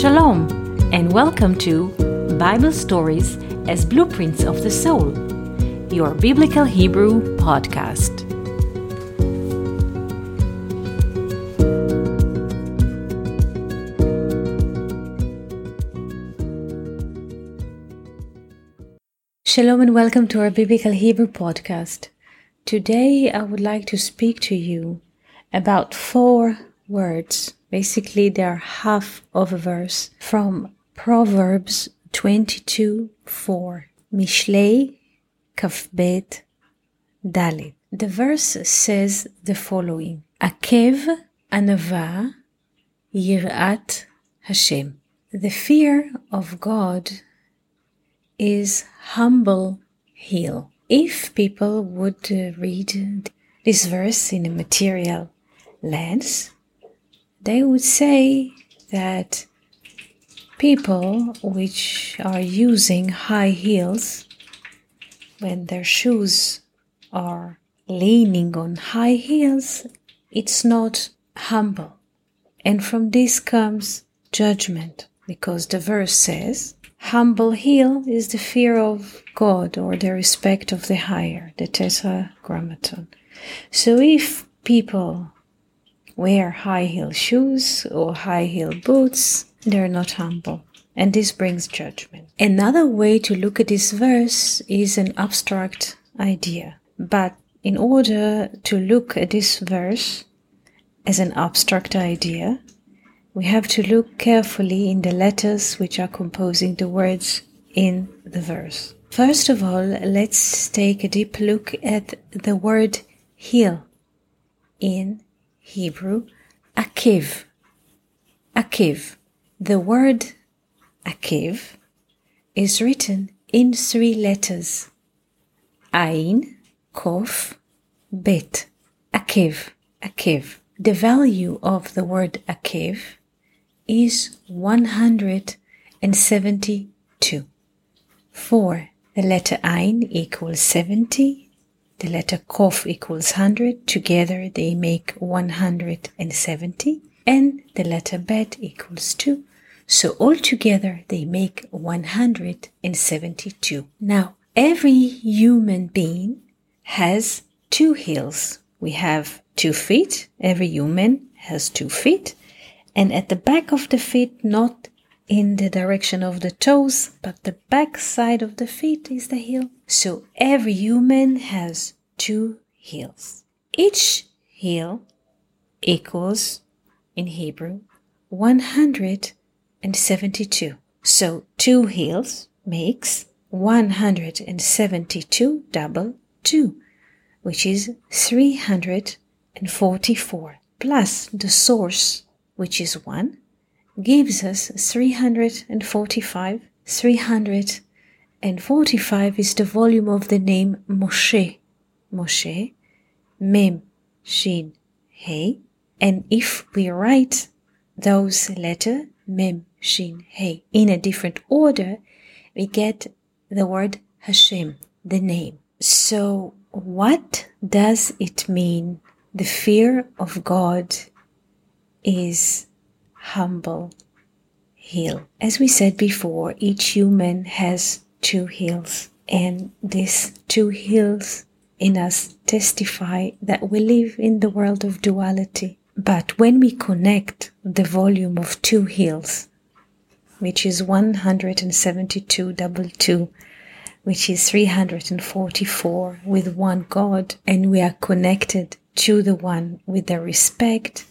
Shalom, and welcome to Bible Stories as Blueprints of the Soul, your Biblical Hebrew podcast. Shalom, and welcome to our Biblical Hebrew podcast. Today, I would like to speak to you about four words Basically, they're half of a verse from Proverbs 22 4. Mishlei Kafbet Dalet. The verse says the following Akev Anava Yirat Hashem. The fear of God is humble heel. If people would uh, read this verse in a material lens, they would say that people which are using high heels when their shoes are leaning on high heels it's not humble. And from this comes judgment because the verse says humble heel is the fear of god or the respect of the higher the tetragrammaton so if people wear high heel shoes or high heel boots, they're not humble. And this brings judgment. Another way to look at this verse is an abstract idea. But in order to look at this verse as an abstract idea, we have to look carefully in the letters which are composing the words in the verse. First of all, let's take a deep look at the word heel in Hebrew, akiv. Akiv. The word akiv is written in three letters. Ain, Kof, Bet. Akiv, Akiv. The value of the word akiv is 172. For the letter Ain equals 70, the letter Kof equals 100. Together they make 170. And the letter Bet equals 2. So altogether they make 172. Now, every human being has two heels. We have two feet. Every human has two feet. And at the back of the feet, not in the direction of the toes, but the back side of the feet is the heel. So every human has two heels. Each heel equals, in Hebrew, 172. So two heels makes 172 double 2, which is 344, plus the source, which is 1, gives us 345. 345 is the volume of the name Moshe. Moshe, Mem, Shin, Hey. And if we write those letters, Mem, Shin, Hey, in a different order, we get the word Hashem, the name. So what does it mean? The fear of God is humble heel. As we said before, each human has two heels and these two heels in us testify that we live in the world of duality. But when we connect the volume of two heels, which is 172 double two, which is 344 with one God, and we are connected to the one with the respect,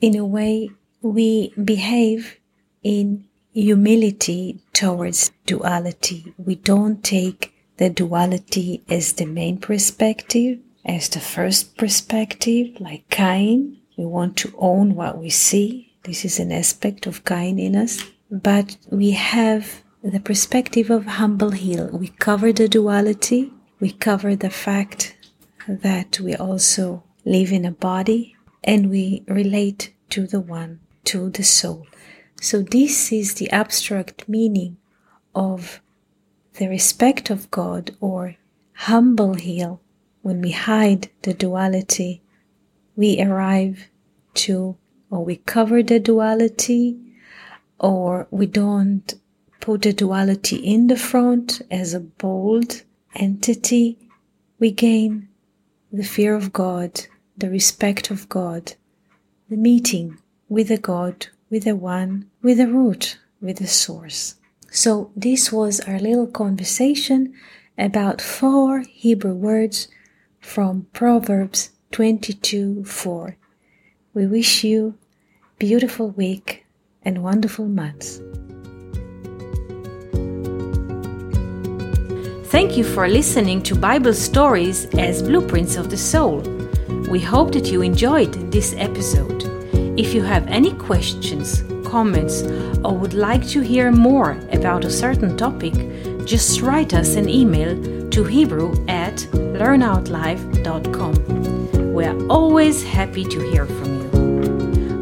in a way we behave in humility towards duality. We don't take the duality as the main perspective, as the first perspective, like Cain. We want to own what we see. This is an aspect of Cain in us. But we have the perspective of humble heel. We cover the duality. We cover the fact that we also live in a body and we relate to the one, to the soul. So this is the abstract meaning of the respect of God or humble heel, when we hide the duality, we arrive to, or we cover the duality or we don't put the duality in the front as a bold entity, we gain the fear of God, the respect of God, the meeting with the God, with the one, with the root, with the source. So this was our little conversation about four Hebrew words from Proverbs 22 4. We wish you beautiful week and wonderful months. Thank you for listening to Bible stories as blueprints of the soul. We hope that you enjoyed this episode. If you have any questions, comments, or would like to hear more about a certain topic, just write us an email to hebrew at learnoutlive.com. We are always happy to hear from you.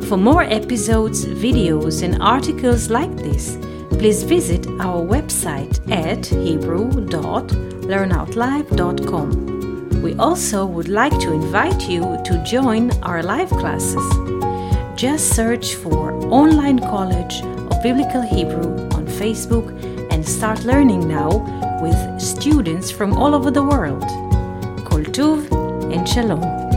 For more episodes, videos, and articles like this, please visit our website at hebrew.learnoutlive.com. We also would like to invite you to join our live classes. Just search for Online College of Biblical Hebrew on Facebook and start learning now with students from all over the world. Kol Tuv and Shalom.